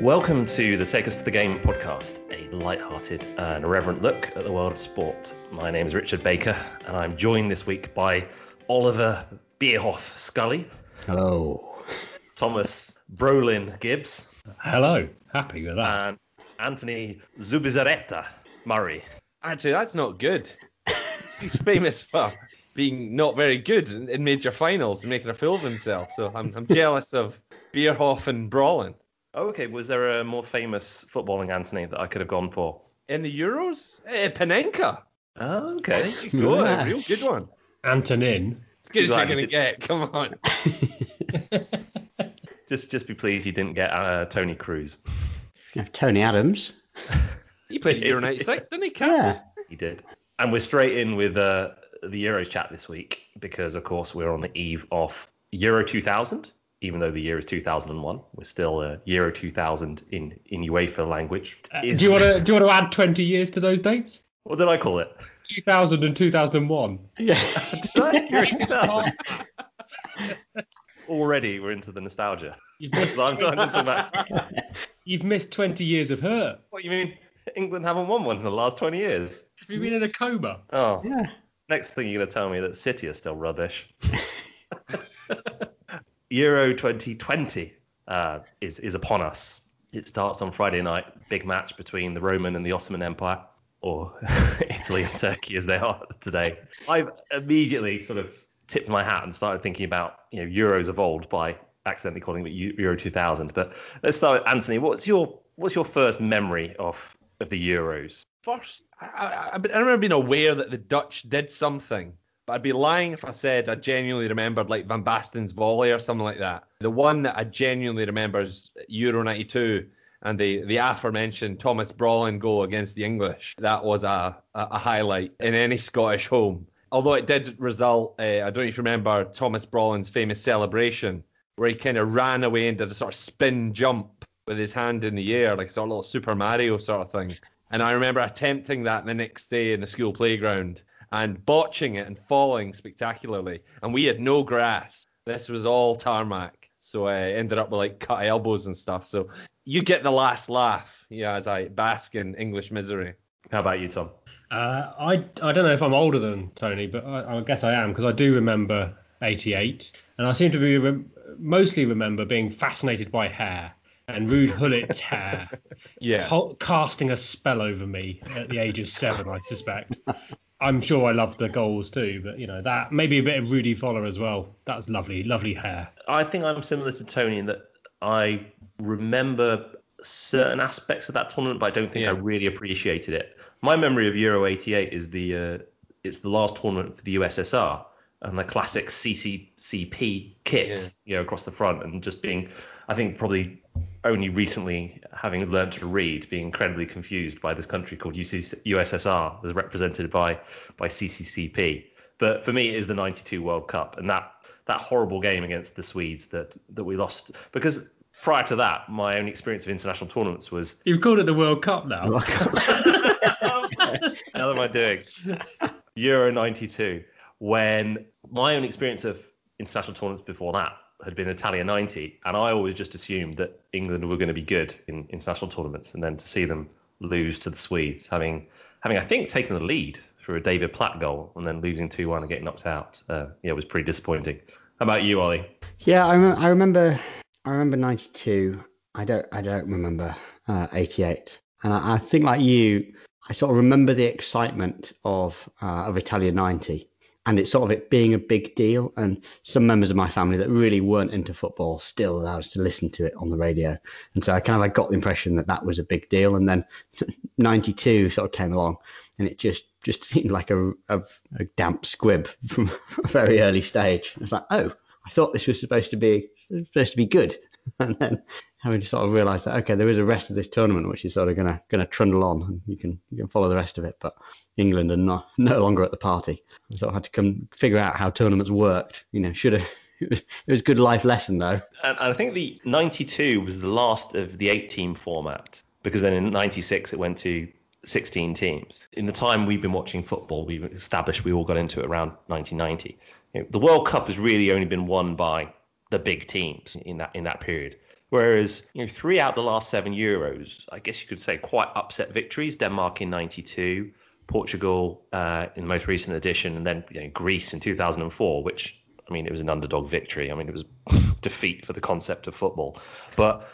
Welcome to the Take Us to the Game podcast, a light-hearted and irreverent look at the world of sport. My name is Richard Baker, and I'm joined this week by Oliver Bierhoff Scully, Hello. Thomas Brolin Gibbs, Hello. Happy with that. and Anthony Zubizarreta Murray. Actually, that's not good. He's famous for being not very good in, in major finals and making a fool of himself. So I'm, I'm jealous of Bierhoff and Brolin. Oh, okay. Was there a more famous footballing Anthony that I could have gone for? In the Euros, eh, Panenka. Oh, okay. Good, Yeah. real good one. Antonin. As good as you're you going to get. Come on. Just, just be pleased you didn't get uh, Toni Kroos. You have Tony Adams. He played at Euro 96, didn't he, Cap? Yeah. He did. And we're straight in with uh, the Euros chat this week because, of course, we're on the eve of Euro 2000. Even though the year is 2001, we're still uh, Euro 2000 in, in UEFA language. Uh, Is- do you want to do you want to add 20 years to those dates? What did I call it? 2000 and 2001. Yeah. Did I? Euro 2000. Already, we're into the nostalgia. You've missed, I'm trying about. you've missed 20 years of hurt. What you mean? England haven't won one in the last 20 years. Have you been in a coma? Oh, yeah. next thing you're going to tell me that City are still rubbish. Euro 2020 uh, is is upon us. It starts on Friday night. Big match between the Roman and the Ottoman Empire, or Italy and Turkey as they are today. I've immediately sort of tipped my hat and started thinking about you know Euros of old by accidentally calling it Euro 2000. But let's start with Anthony. What's your what's your first memory of of the Euros? First, I, I, I I remember being aware that the Dutch did something, but I'd be lying if I said I genuinely remembered like Van Basten's volley or something like that. The one that I genuinely remember is Euro 92 and the, the aforementioned Thomas Brolin goal against the English. That was a, a, a highlight in any Scottish home. Although it did result, uh, I don't know if you remember Thomas Brolin's famous celebration where he kind of ran away and did a sort of spin jump with his hand in the air, like a sort of little Super Mario sort of thing. And I remember attempting that the next day in the school playground and botching it and falling spectacularly. And we had no grass. This was all tarmac. So I ended up with like cut elbows and stuff. So you get the last laugh, yeah, as I bask in English misery. How about you, Tom? Uh, I, I don't know if I'm older than Tony, but I, I guess I am because I do remember 88. And I seem to be rem- mostly remember being fascinated by hair and Ruud Gullit's hair Yeah. ho- casting a spell over me at the age of seven, I suspect. I'm sure I love the goals too, but you know that maybe a bit of Rudi Völler as well. That's lovely, lovely hair. I think I'm similar to Tony in that I remember certain aspects of that tournament, but I don't think Yeah. I really appreciated it. My memory of Euro '88 is the uh, it's the last tournament for the USSR and the classic CCCP kit, Yeah. you know, across the front, and just being, I think probably only recently having learned to read, being incredibly confused by this country called USSR as represented by by CCCP. But for me, it is the '92 World Cup, and that that horrible game against the Swedes that that we lost because prior to that, my only experience of international tournaments was You've called it the World Cup now. how am I doing? Euro 92, when my own experience of international tournaments before that had been Italia 90, and I always just assumed that England were going to be good in international tournaments, and then to see them lose to the Swedes, having having I think taken the lead through a David Platt goal, and then losing 2-1 and getting knocked out, uh, yeah, it was pretty disappointing. How about you, Ollie? Yeah, I, rem- I remember. I remember '92. I don't. I don't remember uh, '88. And I, I think, like you, I sort of remember the excitement of uh, of Italia '90, and it's sort of it being a big deal. And some members of my family that really weren't into football still allowed us to listen to it on the radio. And so I kind of like got the impression that that was a big deal. And then '92 sort of came along, and it just just seemed like a, a, a damp squib from a very early stage. It's like, oh, I thought this was supposed to be supposed to be good, and then having to sort of realise that okay, there is a rest of this tournament which is sort of gonna gonna trundle on, and you can you can follow the rest of it. But England are not no longer at the party. So I had to come figure out how tournaments worked. You know, should have. It was, it was a good life lesson though. And, and I think the 92 was the last of the eight team format because then in 96 it went to 16 teams. In the time we've been watching football, we've established we all got into it around 1990. You know, the World Cup has really only been won by the big teams in that in that period. Whereas, you know, three out of the last seven Euros, I guess you could say quite upset victories. Denmark in 92, Portugal uh, in the most recent edition, and then you know, Greece in 2004, which, I mean, it was an underdog victory. I mean, it was defeat for the concept of football. But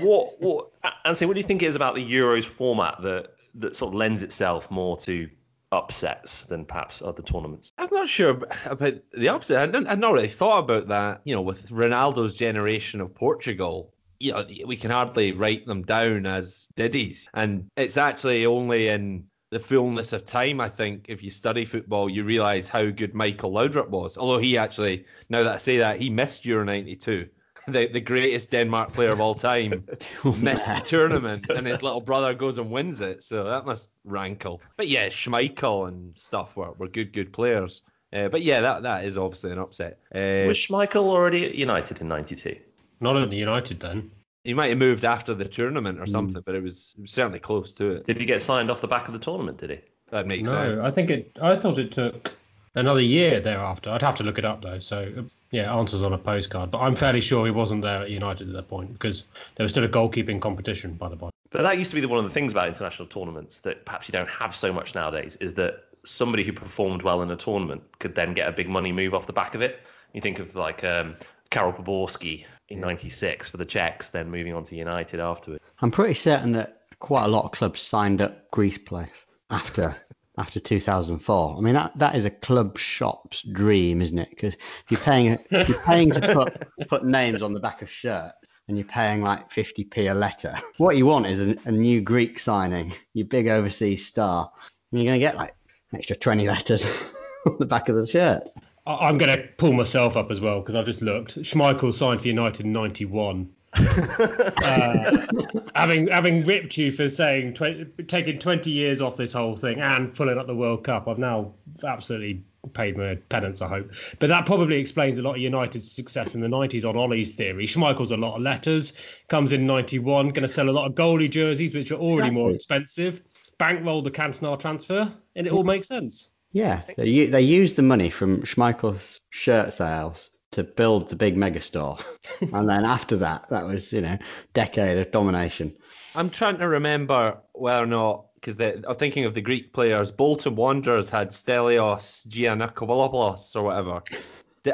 what, what, Anthony, what do you think it is about the Euros format that, that sort of lends itself more to upsets than perhaps other tournaments. I'm not sure about the upset. I didn't, I'd not really thought about that. You know, with Ronaldo's generation of Portugal, you know, we can hardly write them down as diddies. And it's actually only in the fullness of time, I think, if you study football, you realise how good Michael Laudrup was. Although he actually, now that I say that, he missed Euro 92 the, the greatest Denmark player of all time missed the tournament and his little brother goes and wins it. So that must rankle. But yeah, Schmeichel and stuff were, were good, good players. Uh, but yeah, that that is obviously an upset. Uh, was Schmeichel already at United in '92? Not at the United then. He might have moved after the tournament or hmm. something, mm. but it was, it was, certainly close to it. Did he get signed off the back of the tournament? Did he? That makes no, sense. No, I think it. I thought it took another year thereafter. I'd have to look it up though. So yeah, answers on a postcard. But I'm fairly sure he wasn't there at United at that point because there was still a goalkeeping competition by the by. But that used to be one of the things about international tournaments that perhaps you don't have so much nowadays is that somebody who performed well in a tournament could then get a big money move off the back of it. You think of like um, Karel Poborský in '96 for the Czechs, then moving on to United afterwards. I'm pretty certain that quite a lot of clubs signed up Greece players after after 2004. I mean, that, that is a club shop's dream, isn't it? Because if you're paying if you're paying to put put names on the back of shirts and you're paying like 50p a letter, what you want is a, a new Greek signing, your big overseas star, and you're going to get like extra 20 letters on the back of the shirt. I'm going to pull myself up as well because I've just looked. Schmeichel signed for United in 91 uh, having having ripped you for saying tw- taking 20 years off this whole thing and pulling up the World Cup, I've now absolutely paid my penance, I hope. But that probably explains a lot of United's success in the 90s on Ollie's theory. Schmeichel's a lot of letters, comes in 91, going to sell a lot of goalie jerseys, which are already exactly. more expensive. Bankroll the Cantona transfer, and it all makes sense. Yeah, they, they used the money from Schmeichel's shirt sales to build the big megastore. and then after that, that was, you know, decade of domination. I'm trying to remember whether or not, because I'm thinking of the Greek players. Bolton Wanderers had Stelios Giannakopoulos or whatever.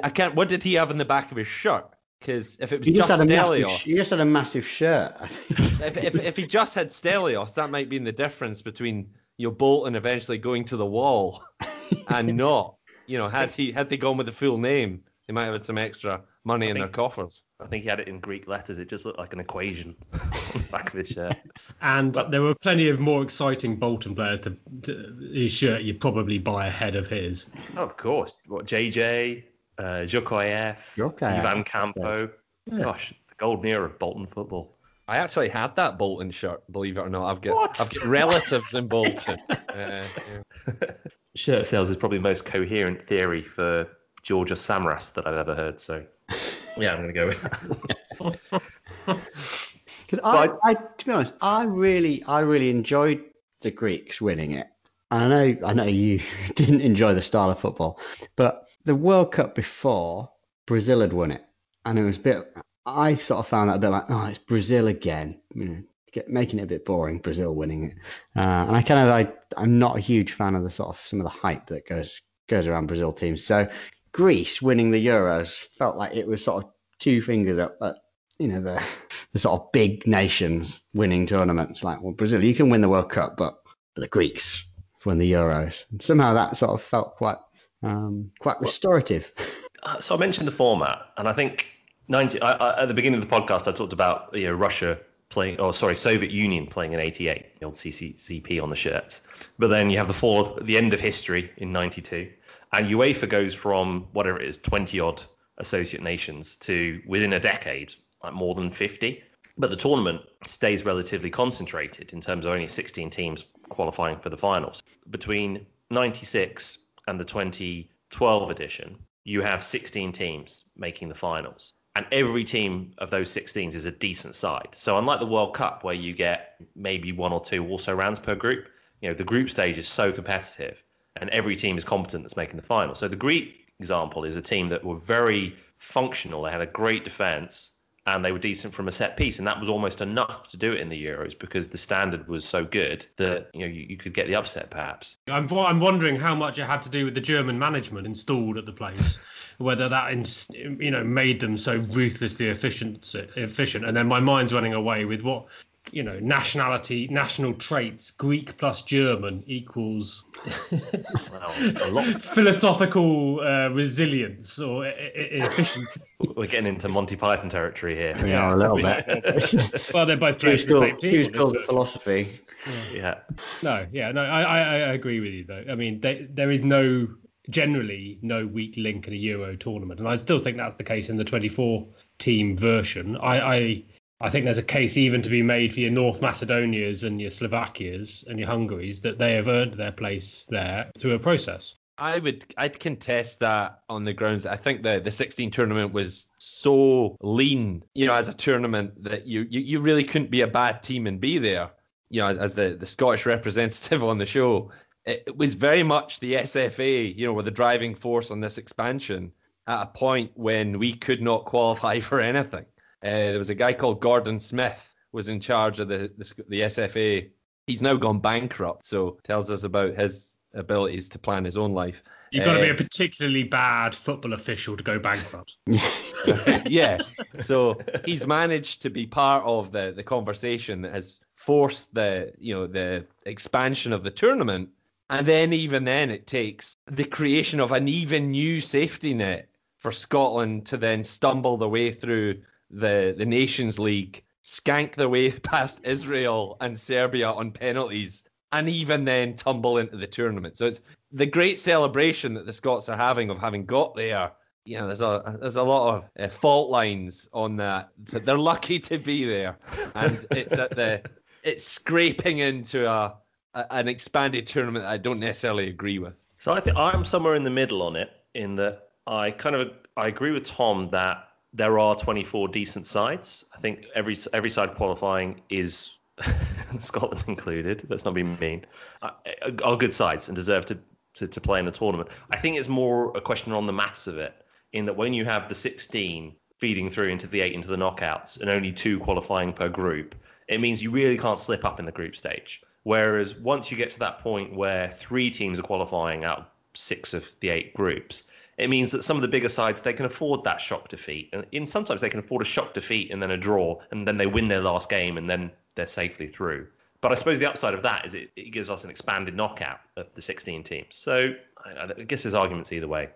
I can't. What did he have in the back of his shirt? Because if it was he just, just Stelios, massive, he just had a massive shirt. if, if, if he just had Stelios, that might be the difference between your Bolton eventually going to the wall and not. You know, had he had they gone with the full name, they might have had some extra money I in think, their coffers. I think he had it in Greek letters. It just looked like an equation on the back of his shirt. And but, there were plenty of more exciting Bolton players to, to his shirt you'd probably buy ahead of his. Oh, of course. What JJ, uh, Djorkaeff, Ivan Campo. Yeah. Gosh, the golden era of Bolton football. I actually had that Bolton shirt, believe it or not. I've got what? I've got relatives in Bolton. uh, yeah. Shirt sales is probably the most coherent theory for Georgios Samaras that I've ever heard. So yeah, I'm going to go with that. Because I, I, to be honest, I really, I really enjoyed the Greeks winning it. And I know, I know you didn't enjoy the style of football, but the World Cup before Brazil had won it, and it was a bit. I sort of found that a bit like, oh, it's Brazil again. You know, get, making it a bit boring. Brazil winning it, uh, and I kind of, I, I'm not a huge fan of the sort of some of the hype that goes goes around Brazil teams. So Greece winning the Euros felt like it was sort of two fingers up at you know the the sort of big nations winning tournaments. Like well, Brazil, you can win the World Cup, but, but the Greeks win the Euros. And somehow that sort of felt quite um, quite restorative. Uh, so I mentioned the format, and I think 90, I, I, at the beginning of the podcast I talked about you know Russia playing, oh sorry, Soviet Union playing in '88, the old CCCP on the shirts. But then you have the fall, the end of history in '92 and UEFA goes from whatever it is, 20 odd associate nations to within a decade, like more than 50. But the tournament stays relatively concentrated in terms of only 16 teams qualifying for the finals. Between 96 and the 2012 edition, you have 16 teams making the finals. And every team of those 16s is a decent side. So unlike the World Cup, where you get maybe one or two also rounds per group, you know the group stage is so competitive and every team is competent that's making the final. So the Greek example is a team that were very functional. They had a great defense and they were decent from a set piece, and that was almost enough to do it in the Euros because the standard was so good that you know you, you could get the upset perhaps. I'm, I'm wondering how much it had to do with the German management installed at the place. Whether that you know made them so ruthlessly efficient, efficient, and then my mind's running away with what you know nationality, national traits, Greek plus German equals Wow, philosophical uh, resilience or e- e- efficiency. We're getting into Monty Python territory here. Yeah, a little bit. Well, they're both Who's playing for the same called, team. who's on called this, it philosophy? Yeah. No, yeah, no, I, I, I agree with you though. I mean, they, there is no generally no weak link in a Euro tournament, and I still think that's the case in the 24 team version. I, I, I think there's a case even to be made for your North Macedonias and your Slovakias and your Hungaries that they have earned their place there through a process. I would I'd contest that on the grounds I think the the 16 tournament was so lean, you know, as a tournament that you you, you really couldn't be a bad team and be there. You know, as, as the the Scottish representative on the show, it, it was very much the SFA, you know, were the driving force on this expansion at a point when we could not qualify for anything. Uh, there was a guy called Gordon Smith was in charge of the, the the SFA. He's now gone bankrupt, so tells us about his abilities to plan his own life. You've got to be Uh, a particularly bad football official to go bankrupt. yeah. So he's managed to be part of the the conversation that has forced the you know the expansion of the tournament, and then even then it takes the creation of an even new safety net for Scotland to then stumble their way through the the Nations League, skank their way past Israel and Serbia on penalties, and even then tumble into the tournament. So it's the great celebration that the Scots are having of having got there. You know, there's a there's a lot of uh, fault lines on that. They're lucky to be there, and it's at the it's scraping into a, a an expanded tournament that I don't necessarily agree with. So I think I'm somewhere in the middle on it, in that I kind of I agree with Tom that there are 24 decent sides. I think every every side qualifying is Scotland included. Let's not be mean. Uh, are good sides and deserve to, to to play in the tournament. I think it's more a question on the maths of it, in that when you have the 16 feeding through into the eight into the knockouts and only two qualifying per group, it means you really can't slip up in the group stage. Whereas once you get to that point where three teams are qualifying out of six of the eight groups, it means that some of the bigger sides they can afford that shock defeat, and in sometimes they can afford a shock defeat and then a draw, and then they win their last game and then they're safely through. But I suppose the upside of that is it, it gives us an expanded knockout of the 16 teams. So I, I guess there's arguments either way.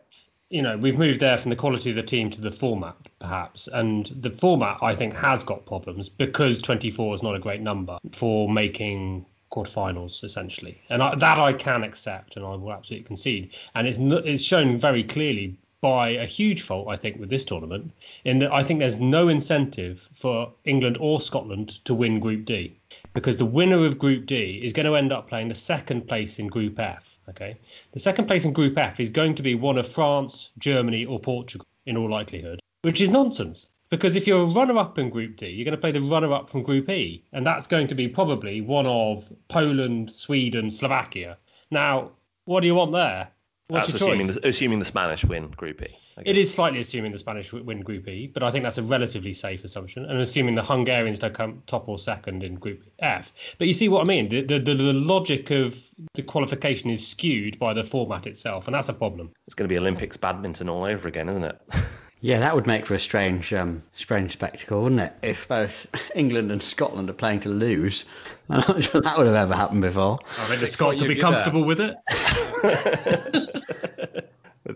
you know, we've moved there from the quality of the team to the format, perhaps. And the format, I think, has got problems because 24 is not a great number for making quarterfinals, essentially. And I, that I can accept and I will absolutely concede. And it's, it's shown very clearly by a huge fault, I think, with this tournament, in that I think there's no incentive for England or Scotland to win Group D because the winner of Group D is going to end up playing the second place in Group F. Okay, the second place in Group F is going to be one of France, Germany, or Portugal in all likelihood, which is nonsense. Because if you're a runner-up in Group D, you're going to play the runner-up from Group E, and that's going to be probably one of Poland, Sweden, Slovakia. Now, what do you want there? What's That's assuming the, assuming the Spanish win Group E. It is slightly assuming the Spanish win Group E, but I think that's a relatively safe assumption, and assuming the Hungarians don't come top or second in Group F. But you see what I mean? The, the, the, the logic of the qualification is skewed by the format itself, and that's a problem. It's going to be Olympics badminton all over again, isn't it? Yeah, that would make for a strange, um, strange spectacle, wouldn't it? If both England and Scotland are playing to lose, I'm not sure that would have ever happened before. I think the Scots what will be you're good at. comfortable with it.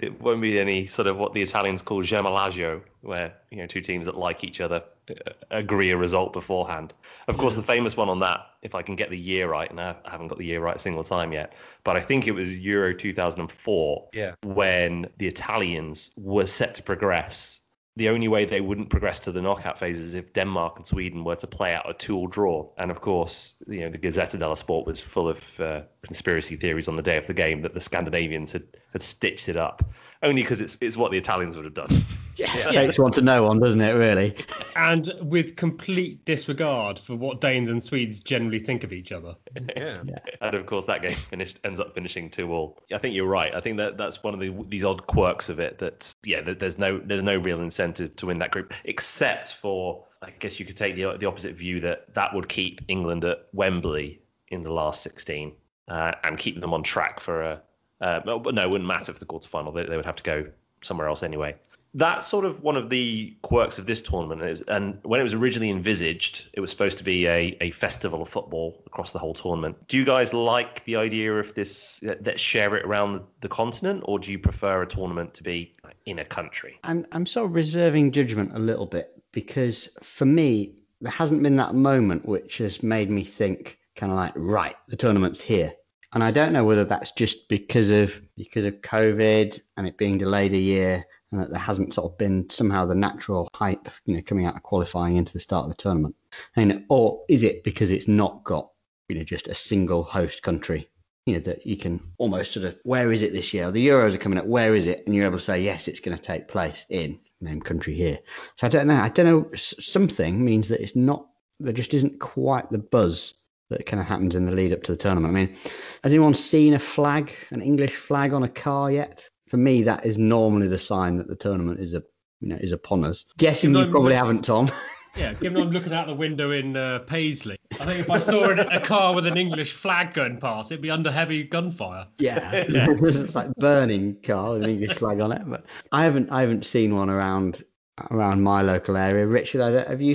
It won't be any sort of what the Italians call gemellaggio, where you know two teams that like each other uh, agree a result beforehand. Of course, the famous one on that, if I can get the year right, and I haven't got the year right a single time yet, but I think it was Euro 2004 Yeah. when the Italians were set to progress. The only way they wouldn't progress to the knockout phase is if Denmark and Sweden were to play out a two-all draw. And of course, you know, the Gazzetta dello Sport was full of uh, conspiracy theories on the day of the game that the Scandinavians had, had stitched it up, only because it's, it's what the Italians would have done. Yeah, it takes one to know one, doesn't it? Really. and with complete disregard for what Danes and Swedes generally think of each other. Yeah. And of course, that game finished ends up finishing two all. I think you're right. I think that that's one of the, these odd quirks of it. That yeah, that there's no there's no real incentive to win that group, except for I guess you could take the the opposite view that that would keep England at Wembley in the last 16 uh, and keep them on track for a. Uh, but no, it wouldn't matter for the quarterfinal. They, they would have to go somewhere else anyway. That's sort of one of the quirks of this tournament. And when it was originally envisaged, it was supposed to be a, a festival of football across the whole tournament. Do you guys like the idea of this? Let's share it around the continent, or do you prefer a tournament to be in a country? I'm I'm sort of reserving judgment a little bit because for me there hasn't been that moment which has made me think kind of like right the tournament's here. And I don't know whether that's just because of because of COVID and it being delayed a year and that there hasn't sort of been somehow the natural hype, you know, coming out of qualifying into the start of the tournament. And or is it because it's not got, you know, just a single host country, you know, that you can almost sort of where is it this year? The Euros are coming up, where is it? And you're able to say yes, it's going to take place in name country here. So I don't know. I don't know. Something means that it's not. There just isn't quite the buzz that kind of happens in the lead up to the tournament. I mean, has anyone seen a flag, an English flag on a car yet? for me, that is normally the sign that the tournament is a you know is upon us. Guessing you probably haven't, Tom. Yeah, given I'm looking out the window in uh, Paisley, I think if I saw a car with an English flag going past, it'd be under heavy gunfire. Yeah, yeah. it's like burning car with an English flag on it. But I haven't I haven't seen one around around my local area. Richard, have you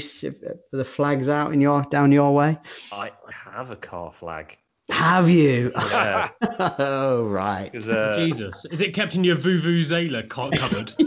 the flags out in your down your way? I have a car flag. Have you? Yeah. oh right. Uh, Jesus, is it kept in your vuvuzela cupboard?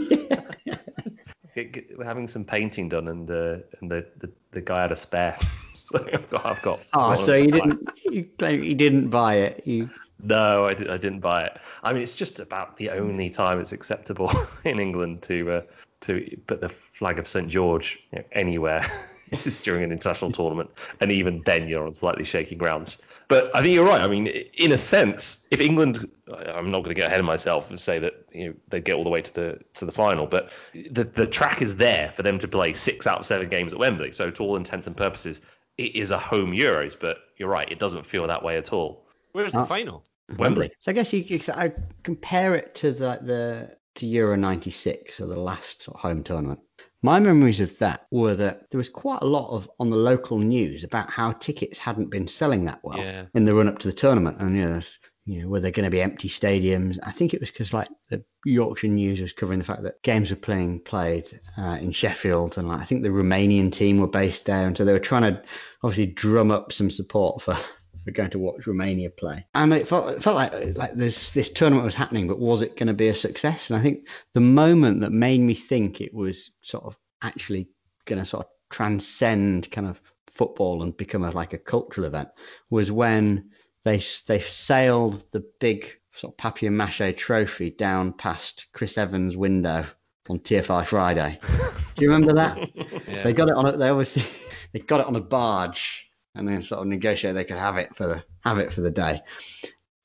We're having some painting done, and uh, and the, the, the guy had a spare, so I've got. I've got oh, so you didn't you claim you didn't buy it? You. No, I, did, I didn't buy it. I mean, it's just about the only time it's acceptable in England to uh, to put the flag of St George you know, anywhere is during an international tournament, and even then you're on slightly shaky grounds. But I think you're right. I mean, in a sense, if England, I'm not going to get ahead of myself and say that you know they get all the way to the to the final, but the the track is there for them to play six out of seven games at Wembley. So to all intents and purposes, it is a home Euros. But you're right, it doesn't feel that way at all. Where's the uh, final? Wembley. So I guess you, I compare it to the the to Euro '96, so the last home tournament. My memories of that were that there was quite a lot of on the local news about how tickets hadn't been selling that well yeah. in the run up to the tournament, and you know, you know, were there going to be empty stadiums? I think it was because like the Yorkshire News was covering the fact that games were playing played uh, in Sheffield, and like, I think the Romanian team were based there, and so they were trying to obviously drum up some support for for going to watch Romania play. And it felt, it felt like like this this tournament was happening, but was it going to be a success? And I think the moment that made me think it was sort of actually going to sort of transcend kind of football and become a, like a cultural event was when they they sailed the big sort of papier mâché trophy down past Chris Evans' window on TFI Friday. Do you remember that? yeah. They got it on a, they obviously they got it on a barge and then sort of negotiate they could have it for the have it for the day.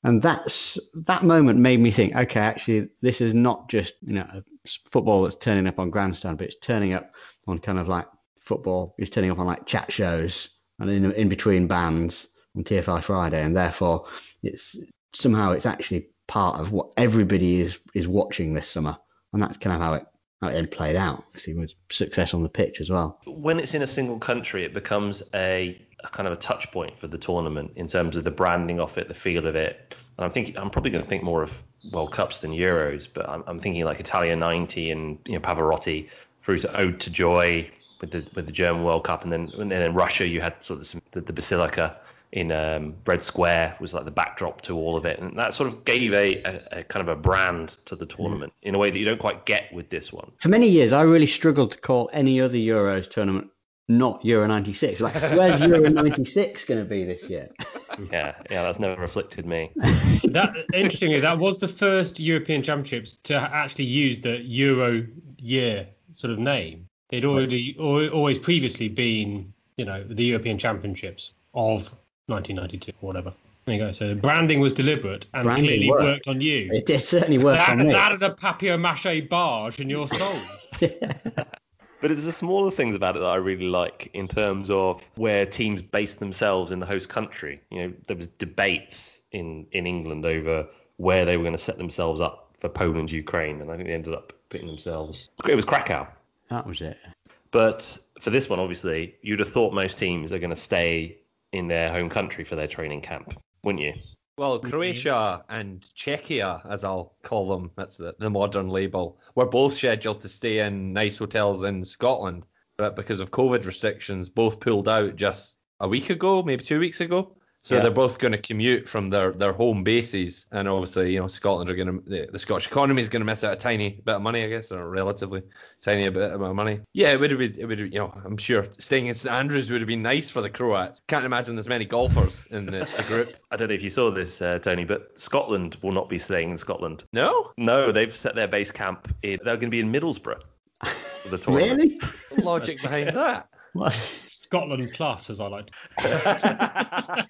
And that's that moment made me think, okay, actually, this is not just you know football that's turning up on grandstand, but it's turning up on kind of like football. It's turning up on like chat shows and in in between bands on TFI Friday, and therefore it's somehow it's actually part of what everybody is is watching this summer, and that's kind of how it how it then played out. Obviously, with success on the pitch as well. When it's in a single country, it becomes a, a, kind of a touch point for the tournament in terms of the branding of it, the feel of it. And I'm thinking, I'm probably going to think more of World Cups than Euros, but I'm, I'm thinking like Italia '90 and you know Pavarotti through to Ode to Joy with the with the German World Cup, and then and then in Russia you had sort of the, the Basilica in um, Red Square was like the backdrop to all of it, and that sort of gave a, a, a kind of a brand to the tournament mm. in a way that you don't quite get with this one. For many years, I really struggled to call any other Euros tournament not Euro 96. Like, where's Euro 96 going to be this year? yeah, yeah, that's never afflicted me. that interestingly, that was the first European Championships to actually use the Euro year sort of name. They'd already always previously been, you know, the European Championships of 1992 or whatever. There you go. So branding was deliberate and branding clearly worked. worked. on you. It did certainly work that, on me. That had a papier-mâché barge in your soul. But it's the smaller things about it that I really like in terms of where teams base themselves in the host country. You know, there was debates in, in England over where they were going to set themselves up for Poland, Ukraine, and I think they ended up putting themselves. It was Krakow. that was it. But for this one, obviously, you'd have thought most teams are going to stay in their home country for their training camp, wouldn't you? Well, mm-hmm. Croatia and Czechia, as I'll call them, that's the, the modern label, were both scheduled to stay in nice hotels in Scotland. But because of COVID restrictions, both pulled out just a week ago, maybe two weeks ago. So Yeah. they're both going to commute from their, their home bases, and obviously, you know, Scotland are going to the, the Scottish economy is going to miss out a tiny bit of money, I guess, or relatively tiny bit of money. Yeah, it would have been, it would have, you know, I'm sure staying in St Andrews would have been nice for the Croats. Can't imagine there's many golfers in the, the group. I don't know if you saw this, uh, Tony, but Scotland will not be staying in Scotland. No, No, they've set their base camp in. They're going to be in Middlesbrough for the tournament. Really? logic behind that. What? Scotland class, as I like. To.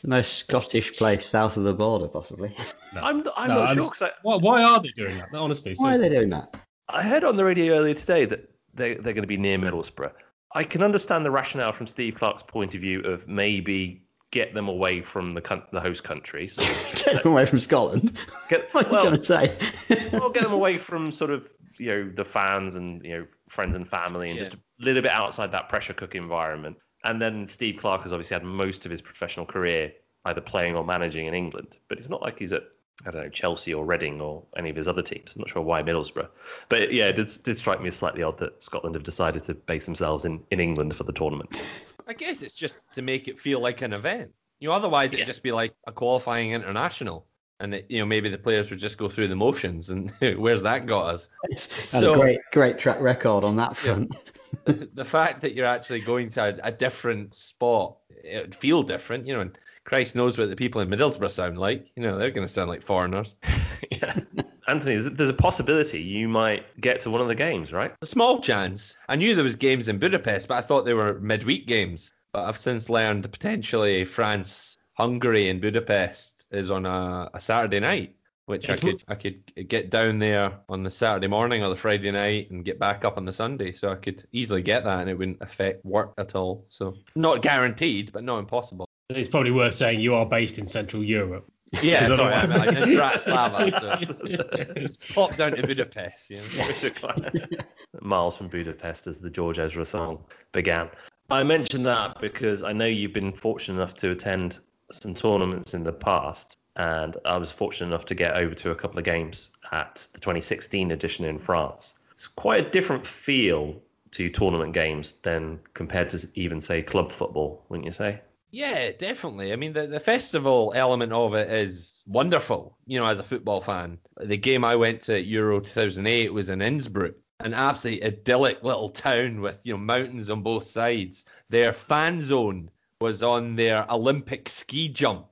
It's the most Scottish place south of the border, possibly. I'm, I'm No, not I'm- sure because I, Why, why are they doing that? Honestly, Why are they doing that? I heard on the radio earlier today that they, they're going to be near Middlesbrough. I can understand the rationale from Steve Clarke's point of view of maybe get them away from the coun- the host country. So Get them away from Scotland. get, What are you well, trying to say? well, get them away from sort of you know the fans and you know friends and family and Yeah. just a little bit outside that pressure cook environment. And then Steve Clarke has obviously had most of his professional career either playing or managing in England, but it's not like he's at I don't know Chelsea or Reading or any of his other teams. I'm not sure why Middlesbrough, but yeah, it did, did strike me as slightly odd that Scotland have decided to base themselves in, in England for the tournament. I guess it's just to make it feel like an event. You know, otherwise it'd Yeah. just be like a qualifying international, and it, you know maybe the players would just go through the motions, and where's that got us? So- a great, great track record on that front. the fact that you're actually going to a, a different spot, it would feel different, you know. And Christ knows what the people in Middlesbrough sound like. You know, they're going to sound like foreigners. yeah. Anthony, there's- there's a possibility you might get to one of the games, right? A small chance. I knew there was games in Budapest, but I thought they were midweek games. But I've since learned potentially France, Hungary, and Budapest is on a, a Saturday night, which I It's- could I could get down there on the Saturday morning or the Friday night and get back up on the Sunday. So I could easily get that, and it wouldn't affect work at all. So not guaranteed, but not impossible. It's probably worth saying you are based in Central Europe. Yeah, sorry, I'm otherwise- like in Bratislava, so it's popped down to Budapest. You know? Miles from Budapest, as the George Ezra song began. I mentioned that because I know you've been fortunate enough to attend some tournaments in the past, and I was fortunate enough to get over to a couple of games at the 2016 edition in France. It's quite a different feel to tournament games than compared to even say club football, wouldn't you say? Yeah, definitely. I mean, the, the festival element of it is wonderful, you know, as a football fan. The game I went to Euro 2008 was in Innsbruck, an absolutely idyllic little town with, you know, mountains on both sides. Their fan zone was on their Olympic ski jump.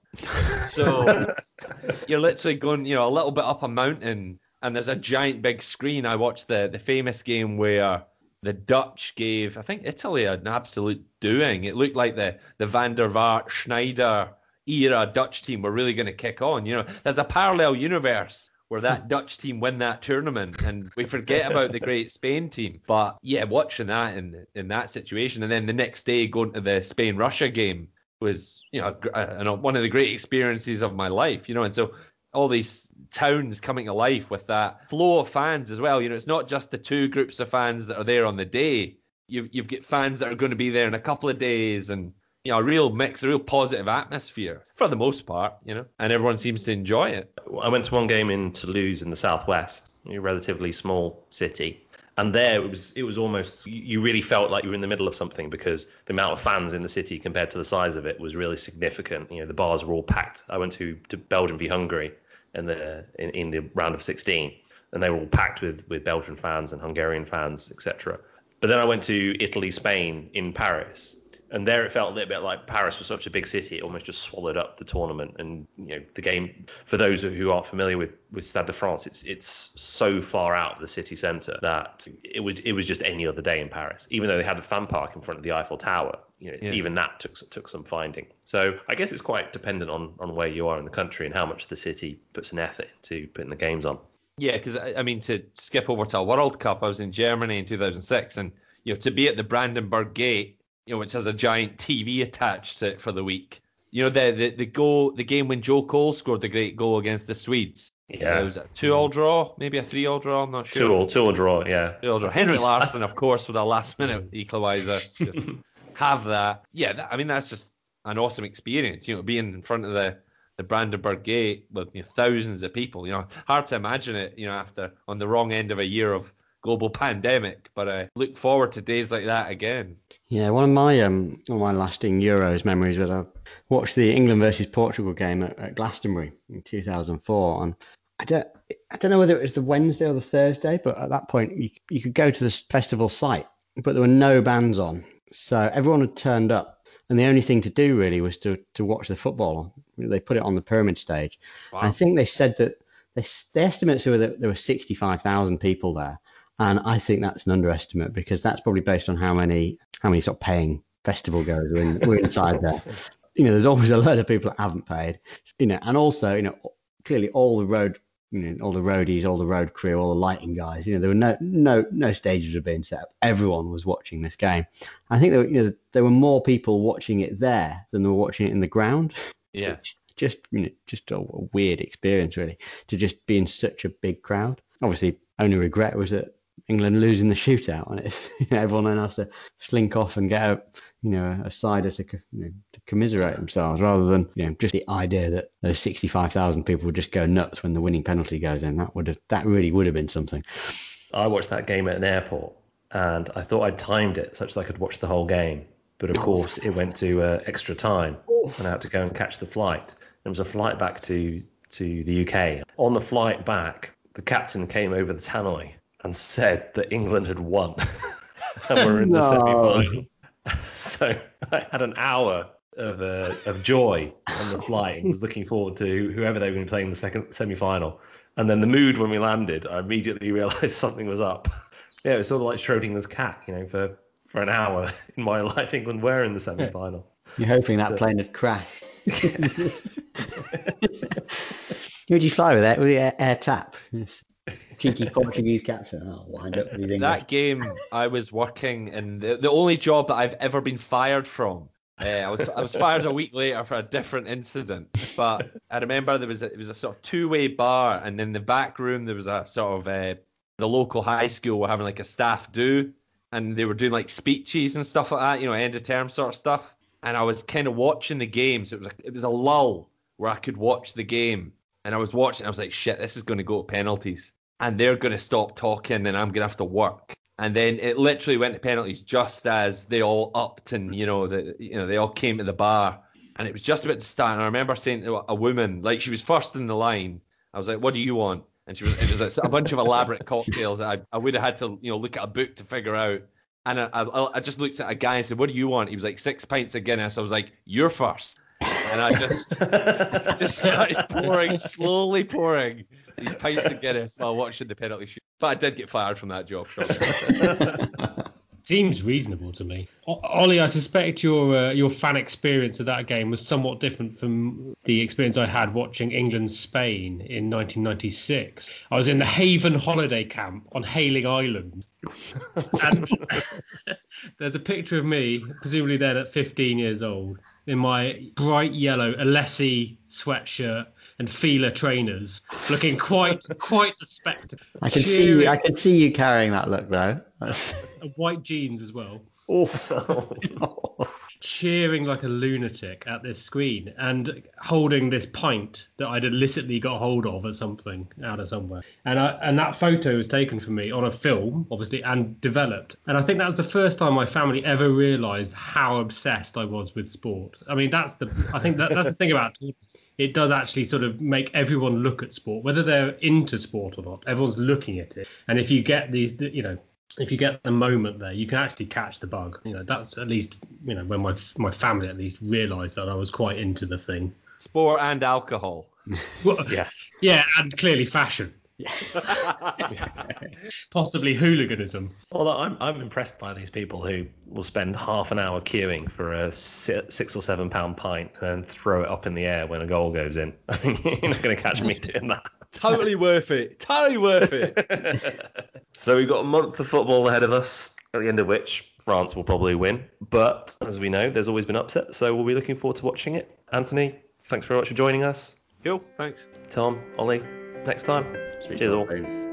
So you're literally going, you know, a little bit up a mountain, and there's a giant big screen. I watched the, the famous game where the Dutch gave, I think, Italy an absolute doing. It looked like the, the Van der Vaart, Sneijder era Dutch team were really going to kick on. You know, there's a parallel universe where that hmm. Dutch team win that tournament, and we forget about the great Spain team. But yeah, watching that in in that situation, and then the next day going to the Spain Russia game was, you know, you know, one of the great experiences of my life. You know, and so all these towns coming to life with that flow of fans as well. You know, it's not just the two groups of fans that are there on the day. You've you've got fans that are going to be there in a couple of days, and you know, a real mix, a real positive atmosphere for the most part. You know, and everyone seems to enjoy it. I went to one game in Toulouse in the southwest, a relatively small city, and there it was it was almost you really felt like you were in the middle of something because the amount of fans in the city compared to the size of it was really significant. You know, the bars were all packed. I went to, to Belgium v Hungary in the in, in the round of 16, and they were all packed with with Belgian fans and Hungarian fans, etc. But then I went to Italy, Spain in Paris, and there it felt a little bit like Paris was such a big city, it almost just swallowed up the tournament. And you know, the game for those who aren't familiar with with Stade de France, it's it's so far out of the city centre that it was it was just any other day in Paris. Even though they had a fan park in front of the Eiffel Tower, you know, Yeah. even that took took some finding. So I guess it's quite dependent on on where you are in the country and how much the city puts an effort into putting the games on. Yeah, because I, I mean to skip over to a World Cup, I was in Germany in 2006, and you know to be at the Brandenburg Gate, you know which has a giant TV attached to it for the week. You know the the, the goal, the game when Joe Cole scored the great goal against the Swedes. Yeah. it was a two-all mm. draw, maybe a three-all draw. I'm not sure. Two all, two all draw, yeah. Two-all draw. Henrik He's- Larsson, of course, with a last-minute equaliser. Have that. Yeah, that, I mean that's just an awesome experience. You know, being in front of the the Brandenburg Gate with you know, thousands of people. You know, hard to imagine it. You know, after on the wrong end of a year of global pandemic, but I look forward to days like that again. Yeah, one of my um one of my lasting Euros memories was I watched the England versus Portugal game at, at Glastonbury in 2004, and I don't I don't know whether it was the Wednesday or the Thursday, but at that point you you could go to the festival site, but there were no bands on, so everyone had turned up, and the only thing to do really was to to watch the football. They put it on the pyramid stage. I think they said that they, the estimates were that there were 65,000 people there, and I think that's an underestimate because that's probably based on how many how many sort of paying festival goers were, in, were inside there. You know, there's always a lot of people that haven't paid. You know, and also you know clearly all the road you know all the roadies, all the road crew, all the lighting guys. You know, there were no no no stages were being set up. Everyone was watching this game. I think there were, you know there were more people watching it there than there were watching it in the ground Yeah. which just you know just a, a weird experience really to just be in such a big crowd. Obviously, only regret was that England losing the shootout, and it's you know, everyone then has to slink off and get a you know a cider to you know, to commiserate themselves, rather than you know just the idea that those 65,000 people would just go nuts when the winning penalty goes in. That would have that really would have been something. I watched that game at an airport, and I thought I'd timed it such that I could watch the whole game. But of course, it went to uh, extra time, and I had to go and catch the flight. It was a flight back to to the UK. On the flight back, the captain came over the tannoy and said that England had won, and we're in the semi-final. So I had an hour of uh, of joy on the flight and was looking forward to whoever they were going to play in the second semi-final. And then the mood when we landed, I immediately realised something was up. Yeah, it was sort of like Schrodinger's cat, you know, for for an hour in my life, England were in the semi-final. You're hoping that So- plane had crashed. Who would you fly with? Air, with the air, air tap? Yes. Cheeky Portuguese captain. Oh, wind up with. That game, I was working in the, the only job that I've ever been fired from. Uh, I was I was fired a week later for a different incident, but I remember there was a, it was a sort of two-way bar, and in the back room there was a sort of uh, the local high school were having like a staff do, and they were doing like speeches and stuff like that, you know, end of term sort of stuff. And I was kind of watching the game, so it was a, it was a lull where I could watch the game, and I was watching. I was like, shit, this is going to go to penalties, and they're going to stop talking, and I'm going to have to work. And then it literally went to penalties just as they all upped, and you know, the, you know, they all came to the bar, and it was just about to start. And I remember saying to a woman, like she was first in the line, I was like, "What do you want?" And she was, it was a, bunch of elaborate cocktails I, I would have had to, you know, look at a book to figure out. And I, I, I just looked at a guy and said, "What do you want?" He was like six pints of Guinness. I was like, "You're first. And I just just started pouring, slowly pouring these pints of Guinness while watching the penalty shoot. But I did get fired from that job. shortly. Seems reasonable to me. O- Ollie, I suspect your uh, your fan experience of that game was somewhat different from the experience I had watching England Spain in 1996. I was in the Haven holiday camp on Hayling Island, and there's a picture of me, presumably then at 15 years old, in my bright yellow Ellesse sweatshirt and Fila trainers, looking quite quite the spectacle. I can see you. I can see you carrying that look though. White jeans as well. oh. cheering like a lunatic at this screen and holding this pint that I'd illicitly got hold of at something out of somewhere. And I, and that photo was taken for me on a film, obviously, and developed. And I think that was the first time my family ever realised how obsessed I was with sport. I mean, that's the I think that, that's the thing about. It does actually sort of make everyone look at sport, whether they're into sport or not. Everyone's looking at it, and if you get these, you know, if you get the moment there, you can actually catch the bug. You know, that's at least you know when my my family at least realised that I was quite into the thing. Sport and alcohol. Well, yeah. yeah, and clearly fashion, possibly hooliganism. Although I'm I'm impressed by these people who will spend half an hour queuing for a six or seven pound pint and then throw it up in the air when a goal goes in. I mean, you're not going to catch me doing that. Totally worth it. Totally worth it. so we've got a month of football ahead of us, at the end of which France will probably win. But as we know, there's always been upset, so we'll be looking forward to watching it. Anthony, thanks very much for joining us. Cool. Thanks. Tom, Ollie, next time. Cheers all. Boom.